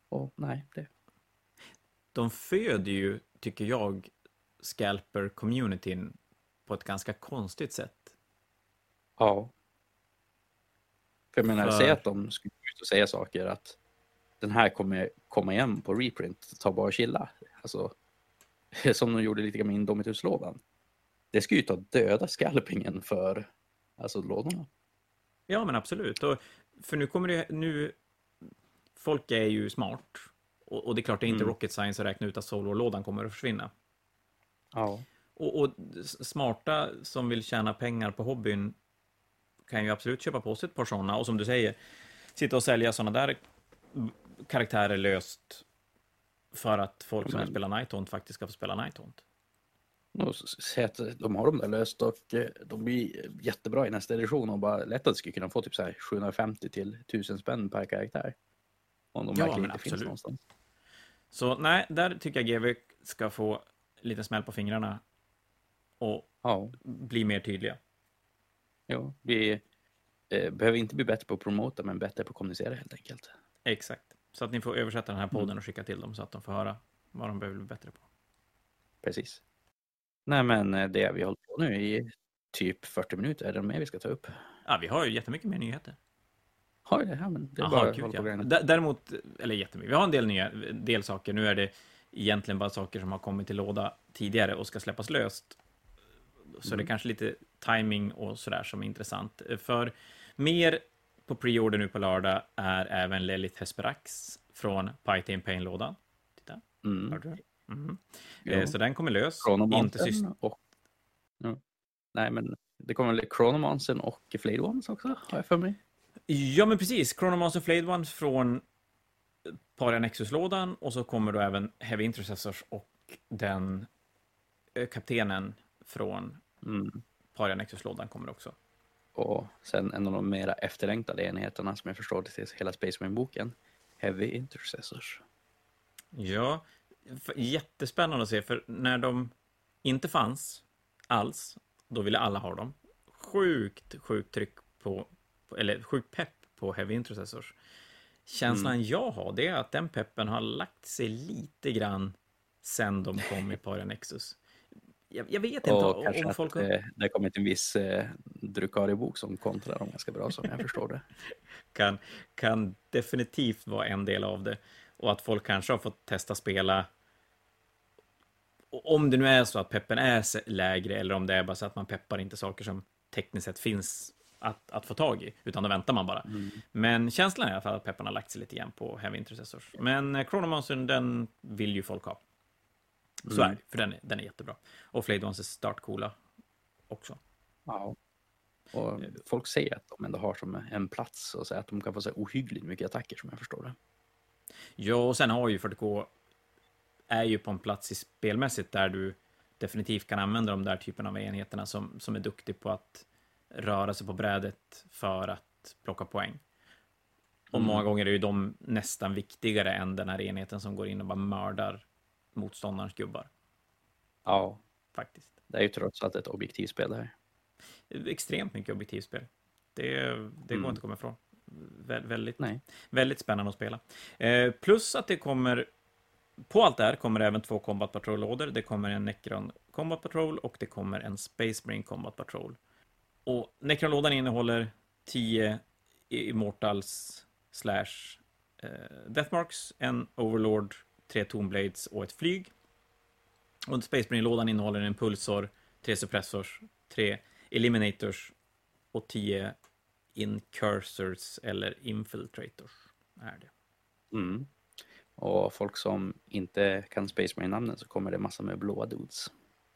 [SPEAKER 1] Och nej, det...
[SPEAKER 2] De föder ju, tycker jag, scalper-communityn på ett ganska konstigt sätt.
[SPEAKER 1] Ja. För jag menar,
[SPEAKER 2] För-
[SPEAKER 1] säg att de skulle gå ut och säga saker att den här kommer komma igen på reprint, ta bara och chilla. Alltså, som de gjorde lite grann med Indomitus-lådan. Det ska ju ta döda scalpingen för alltså lådorna.
[SPEAKER 2] Ja, men absolut. Och, för nu kommer det, nu, folk är ju smart. Och, och det är klart, det är inte
[SPEAKER 1] Mm.
[SPEAKER 2] rocket science att räkna ut att Solar-lådan kommer att försvinna.
[SPEAKER 1] Ja.
[SPEAKER 2] Och, och smarta som vill tjäna pengar på hobbyn kan ju absolut köpa på sig ett par sådana. Och som du säger, sitta och sälja sådana där karaktärer löst för att folk som vill spela Nighthaunt faktiskt ska få spela Nighthaunt.
[SPEAKER 1] Och att de har dem där löst och eh, de blir jättebra i nästa edition och bara lätt att de skulle kunna få typ så här 750 till 1000 spänn per karaktär. Om de
[SPEAKER 2] Ja,
[SPEAKER 1] verkligen inte finns
[SPEAKER 2] absolut.
[SPEAKER 1] någonstans.
[SPEAKER 2] Så nej, där tycker jag GW ska få lite smäll på fingrarna och
[SPEAKER 1] Ja,
[SPEAKER 2] bli mer tydliga.
[SPEAKER 1] ja. vi eh, behöver inte bli bättre på att promota men bättre på att kommunicera helt enkelt.
[SPEAKER 2] Exakt. Så att ni får översätta den här podden och skicka till dem så att de får höra vad de behöver bli bättre på.
[SPEAKER 1] Precis. Nej men eh, det vi hållit på nu i typ 40 minuter, är det mer vi ska ta upp?
[SPEAKER 2] Ja, vi har ju jättemycket mer nyheter.
[SPEAKER 1] Har vi det? Ja, men det är
[SPEAKER 2] Jaha,
[SPEAKER 1] bara
[SPEAKER 2] gud, ja. Däremot, eller jättemycket, vi har en del nya del saker. Nu är det egentligen bara saker som har kommit till låda tidigare och ska släppas löst. Så det är
[SPEAKER 1] Mm.
[SPEAKER 2] kanske lite timing och sådär som är intressant. För mer på preorder nu på lördag är även Lilith Hesperax från Python Pain-lådan. Titta,
[SPEAKER 1] Mm.
[SPEAKER 2] hörde du?
[SPEAKER 1] Ja.
[SPEAKER 2] Eh, Så den kommer lös. Inte syst-
[SPEAKER 1] och... Ja. Nej men det kommer väl Chronomansen och Flade Ones också, har jag för mig.
[SPEAKER 2] Ja, men precis. Chronomaster Flade One från Paria Nexus-lådan och så kommer då även Heavy Intercessors och den eh, kaptenen från
[SPEAKER 1] Mm.
[SPEAKER 2] Paria Nexus-lådan kommer också.
[SPEAKER 1] Och sen en av de mera efterlängtade enheterna som jag förstår det till hela Space Marine-boken, Heavy Intercessors.
[SPEAKER 2] Ja, jättespännande att se, för när de inte fanns alls, då ville alla ha dem. Sjukt, sjukt tryck på, eller sjukt pepp på Heavy Intercessors. Känslan jag har, det är att den peppen har lagt sig lite grann sen de kom i Paria Nexus. Jag, jag vet inte
[SPEAKER 1] Och
[SPEAKER 2] om,
[SPEAKER 1] kanske
[SPEAKER 2] om
[SPEAKER 1] att
[SPEAKER 2] folk...
[SPEAKER 1] eh, det har kommit en viss eh, Drukari-bok som kontrar dem ganska bra som jag förstår det.
[SPEAKER 2] kan, kan definitivt vara en del av det. Och att folk kanske har fått testa spela. Om det nu är så att peppen är lägre eller om det är bara så att man peppar inte saker som tekniskt sett finns att, att få tag i, utan då väntar man bara.
[SPEAKER 1] Mm.
[SPEAKER 2] Men känslan är i alla fall att pepparna har lagt sig lite igen på Heavy Intercessors. Men eh, Chronomancern, den vill ju folk ha. Så
[SPEAKER 1] Mm.
[SPEAKER 2] är det, för den är, den är jättebra. Och Flade Ones är startcoola också.
[SPEAKER 1] Ja. Och folk säger att de ändå har som en plats och säger att de kan få så ohyggligt mycket attacker som jag förstår det.
[SPEAKER 2] Ja, och sen har ju 40K är ju på en plats i spelmässigt där du definitivt kan använda de där typen av enheterna som, som är duktig på att röra sig på brädet för att plocka poäng. Och
[SPEAKER 1] Mm.
[SPEAKER 2] många gånger är ju de nästan viktigare än den här enheten som går in och bara mördar motståndarens gubbar,
[SPEAKER 1] Ja,
[SPEAKER 2] faktiskt.
[SPEAKER 1] det är ju trots allt ett objektivspel det här.
[SPEAKER 2] Extremt mycket objektivspel. Det, det går
[SPEAKER 1] Mm.
[SPEAKER 2] inte att komma ifrån. Vä väldigt,
[SPEAKER 1] Nej.
[SPEAKER 2] väldigt spännande att spela. Eh, plus att det kommer, på allt det här kommer även två Combat Patrol-lådor. Det kommer en Necron Combat Patrol och det kommer en Space Marine Combat Patrol. Och Necron-lådan innehåller 10 Immortals slash eh, Deathmarks, en Overlord, tre Tomblades och ett flyg. Och Space Marine-lådan innehåller en Pulsor, tre Suppressors, tre Eliminators och 10 Incursors eller Infiltrators. Är det.
[SPEAKER 1] Mm. Och folk som inte kan Space Marine-namnen så kommer det massa med blåa dudes.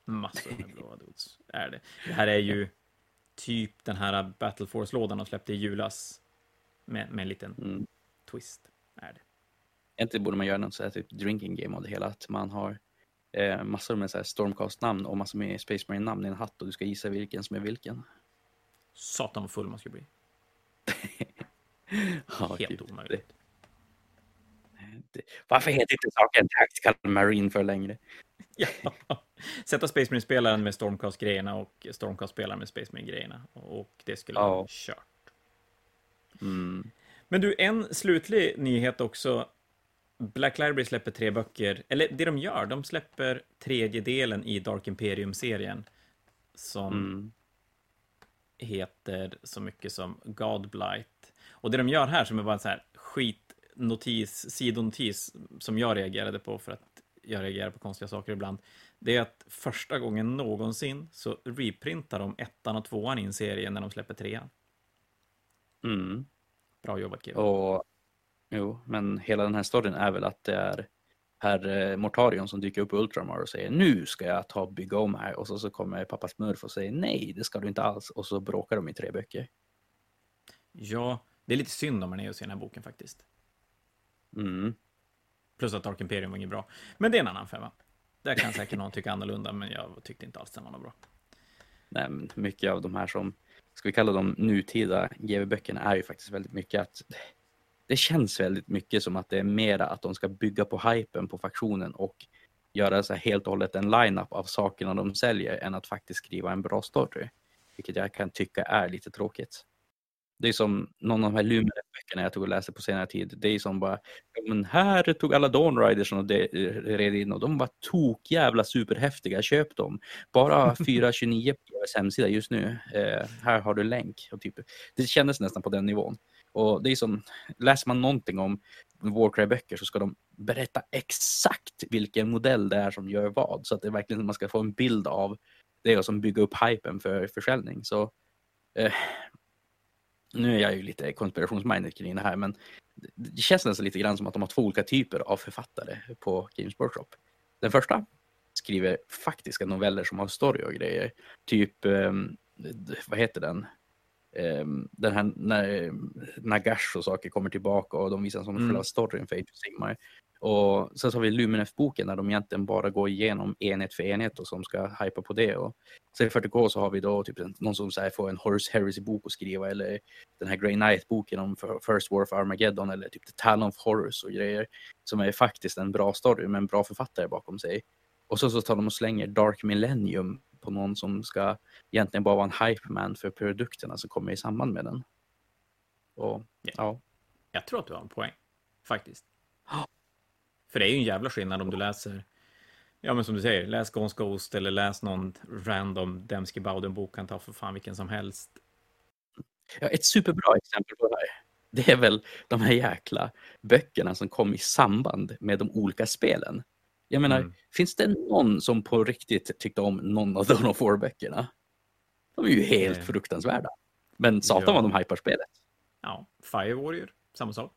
[SPEAKER 2] Massor med blåa dudes. Är det. det här är ju typ den här Battle Force-lådan de släppte i julas. Med, med en liten
[SPEAKER 1] Mm.
[SPEAKER 2] twist. Är det.
[SPEAKER 1] Egentligen borde man göra något så här typ drinking game av det hela. Att man har eh, massor med så Stormcast-namn och massor med Space Marine-namn i en hatt och du ska gissa vilken som är vilken.
[SPEAKER 2] Satan vad full man skulle bli.
[SPEAKER 1] Ja,
[SPEAKER 2] Helt
[SPEAKER 1] gud.
[SPEAKER 2] omöjligt.
[SPEAKER 1] Varför heter inte saken Tactical Marine för längre?
[SPEAKER 2] Ja. Sätta Space Marine-spelaren med Stormcast-grejerna och Stormcast-spelaren med Space Marine-grejerna. Och det skulle
[SPEAKER 1] Ja.
[SPEAKER 2] vara kört.
[SPEAKER 1] Mm.
[SPEAKER 2] Men du, en slutlig nyhet också. Black Library släpper tre böcker, eller det de gör, de släpper tredje delen i Dark Imperium-serien. Som
[SPEAKER 1] Mm.
[SPEAKER 2] Heter så mycket som Godblight. Och det de gör här, som är bara en så här skitnotis, sidonotis, som jag reagerade på för att jag reagerar på konstiga saker ibland, det är att första gången någonsin så reprintar de ettan och tvåan i en serie när de släpper trean.
[SPEAKER 1] Mm.
[SPEAKER 2] Bra jobbat, Kevin.
[SPEAKER 1] Och jo, men hela den här storyn är väl att det är herr eh, Mortarion som dyker upp i Ultramar och säger nu ska jag ta och bygga om här och så, så kommer pappa Smurf och säger nej, det ska du inte alls och så bråkar de i tre böcker.
[SPEAKER 2] Ja, det är lite synd om man är och ser den här boken faktiskt.
[SPEAKER 1] Mm.
[SPEAKER 2] Plus att Dark Imperium var inget bra. Men det är en annan femma. Där kan säkert någon tycka annorlunda, men jag tyckte inte alls den var något bra.
[SPEAKER 1] Nej, mycket av de här som, ska vi kalla dem nutida GW-böckerna är ju faktiskt väldigt mycket att det känns väldigt mycket som att det är mera att de ska bygga på hypen på faktionen och göra så helt och hållet en line-up av sakerna de säljer än att faktiskt skriva en bra story. Vilket jag kan tycka är lite tråkigt. Det är som någon av de här Lumineth-böckerna jag tog och läste på senare tid. Det är som bara, men här tog alla Dawn Riders och red in och de var tok jävla superhäftiga, köp dem. Bara 429 på deras hemsida just nu. Eh, här har du länk. Och typ, det kändes nästan på den nivån. Och det är som, läser man någonting om Warcry-böcker så ska de berätta exakt vilken modell det är som gör vad. Så att det är verkligen man ska få en bild av det och som bygga upp hypen för försäljning. Så eh, nu är jag ju lite konspirationsminded kring det här, men det- känns nästan lite grann som att de har två olika typer av författare på Games Workshop. Den första skriver faktiska noveller som har story och grejer. Typ, eh, vad heter den? Ehm, den här när Nagash och saker kommer tillbaka och de visar som
[SPEAKER 2] Mm.
[SPEAKER 1] själva storyn för Age of Sigmar. Och sen så har vi Luminef-boken där de egentligen bara går igenom enhet för enhet och som ska hypa på det. Och sen i 40K så har vi då typ någon som så får en Horus Heresy-bok att skriva eller den här Grey Knight-boken om First War of Armageddon eller typ The Talon of Horus och grejer som är faktiskt en bra story med en bra författare bakom sig. Och så, så tar de och slänger Dark Millennium på någon som ska egentligen bara vara en hype man för produkterna som kommer i samband med den. Och
[SPEAKER 2] Ja.
[SPEAKER 1] ja,
[SPEAKER 2] Jag tror att du har en poäng, faktiskt. För det är ju en jävla skillnad om du läser, ja men som du säger, läs Gons Ghost eller läs någon random Dembski Bowden-bok, kan ta för fan vilken som helst.
[SPEAKER 1] Ja, ett superbra exempel på det här. Det är väl de här jäkla böckerna som kom i samband med de olika spelen. Jag menar,
[SPEAKER 2] Mm.
[SPEAKER 1] finns det någon som på riktigt tyckte om någon av Dawn of War-böckerna? De är ju helt
[SPEAKER 2] Eh.
[SPEAKER 1] fruktansvärda. Men satan
[SPEAKER 2] Ja.
[SPEAKER 1] vad de hypar spelet.
[SPEAKER 2] Ja, Fire Warrior, samma sak.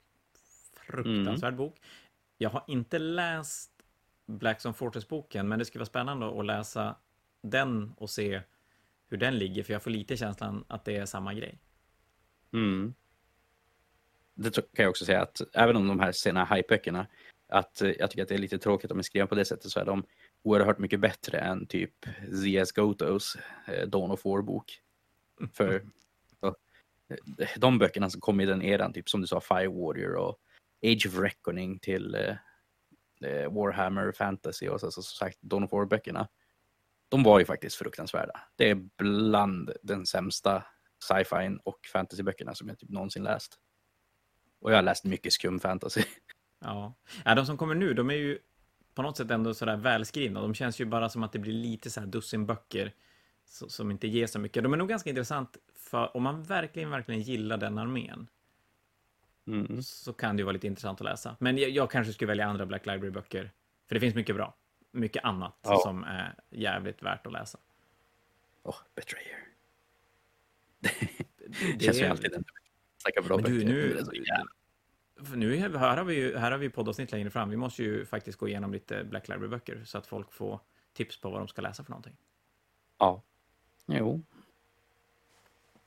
[SPEAKER 2] Fruktansvärd bok. Jag har inte läst Blackstone Fortress-boken, men det skulle vara spännande att läsa den och se hur den ligger, för jag får lite känslan att det är samma grej.
[SPEAKER 1] Mm. Det kan jag också säga att även om de här sena hypeböckerna, att jag tycker att det är lite tråkigt om de är skrivna på det sättet så är de oerhört mycket bättre än typ Z.S. Gotos eh, Dawn of War-bok. För så, eh, de böckerna som kom i den eran, typ som du sa, Fire Warrior och Age of Reckoning till eh, eh, Warhammer Fantasy och så, så, som sagt Dawn of War-böckerna. De var ju faktiskt fruktansvärda. Det är bland den sämsta sci-fi och fantasyböckerna som jag typ någonsin läst. Och jag har läst mycket skum fantasy.
[SPEAKER 2] Ja. ja, de som kommer nu, de är ju på något sätt ändå sådär välskrivna. De känns ju bara som att det blir lite så här dussin böcker som inte ger så mycket. De är nog ganska intressant för om man verkligen, verkligen gillar den armén
[SPEAKER 1] Mm.
[SPEAKER 2] så kan det ju vara lite intressant att läsa. Men jag, jag kanske skulle välja andra Black Library-böcker. För det finns mycket bra. Mycket annat
[SPEAKER 1] Ja.
[SPEAKER 2] som är jävligt värt att läsa.
[SPEAKER 1] Åh, Betrayer.
[SPEAKER 2] Det
[SPEAKER 1] Det känns ju alltid den. Snacka bra
[SPEAKER 2] Men du,
[SPEAKER 1] böcker.
[SPEAKER 2] nu, nu är, här, har vi ju, här har vi poddavsnitt längre fram. Vi måste ju faktiskt gå igenom lite Black Library-böcker så att folk får tips på vad de ska läsa för någonting.
[SPEAKER 1] Ja. Jo.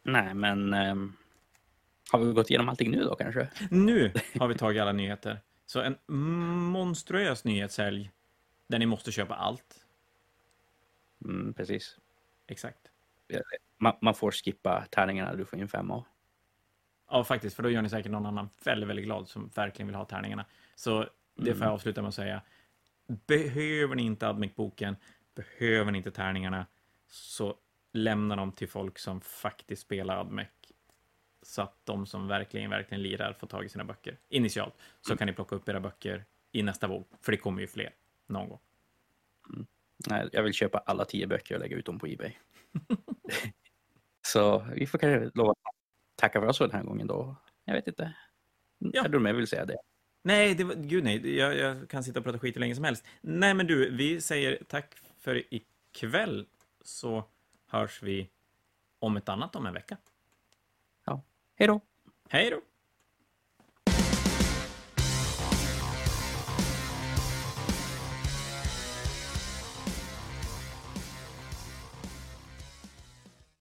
[SPEAKER 1] Nej, men ehm, har vi gått igenom allting nu då kanske?
[SPEAKER 2] Nu har vi tagit alla nyheter. Så en monstruös nyhetshelg där ni måste köpa allt.
[SPEAKER 1] Mm, precis.
[SPEAKER 2] Exakt.
[SPEAKER 1] Man, man får skippa tärningarna, du får in fem av.
[SPEAKER 2] Ja, faktiskt, för då gör ni säkert någon annan väldigt, väldigt glad som verkligen vill ha tärningarna. Så det får jag
[SPEAKER 1] Mm.
[SPEAKER 2] avsluta med att säga. Behöver ni inte Admec-boken, behöver ni inte tärningarna, så lämna dem till folk som faktiskt spelar Admec. Så att de som verkligen, verkligen lirar får tag i sina böcker initialt. Så
[SPEAKER 1] Mm.
[SPEAKER 2] kan ni plocka upp era böcker i nästa våg, för det kommer ju fler någon gång.
[SPEAKER 1] Nej, jag vill köpa alla tio böcker och lägga ut dem på Ebay. så vi får kanske lova tacka för oss för den här gången då. Jag vet inte.
[SPEAKER 2] Ja.
[SPEAKER 1] Är du med vill säga det?
[SPEAKER 2] Nej, det var, gud nej, jag, jag kan sitta och prata skit hur länge som helst. Nej, men du, vi säger tack för ikväll, så hörs vi om ett annat om en vecka.
[SPEAKER 1] Ja. Hej då!
[SPEAKER 2] Hej då!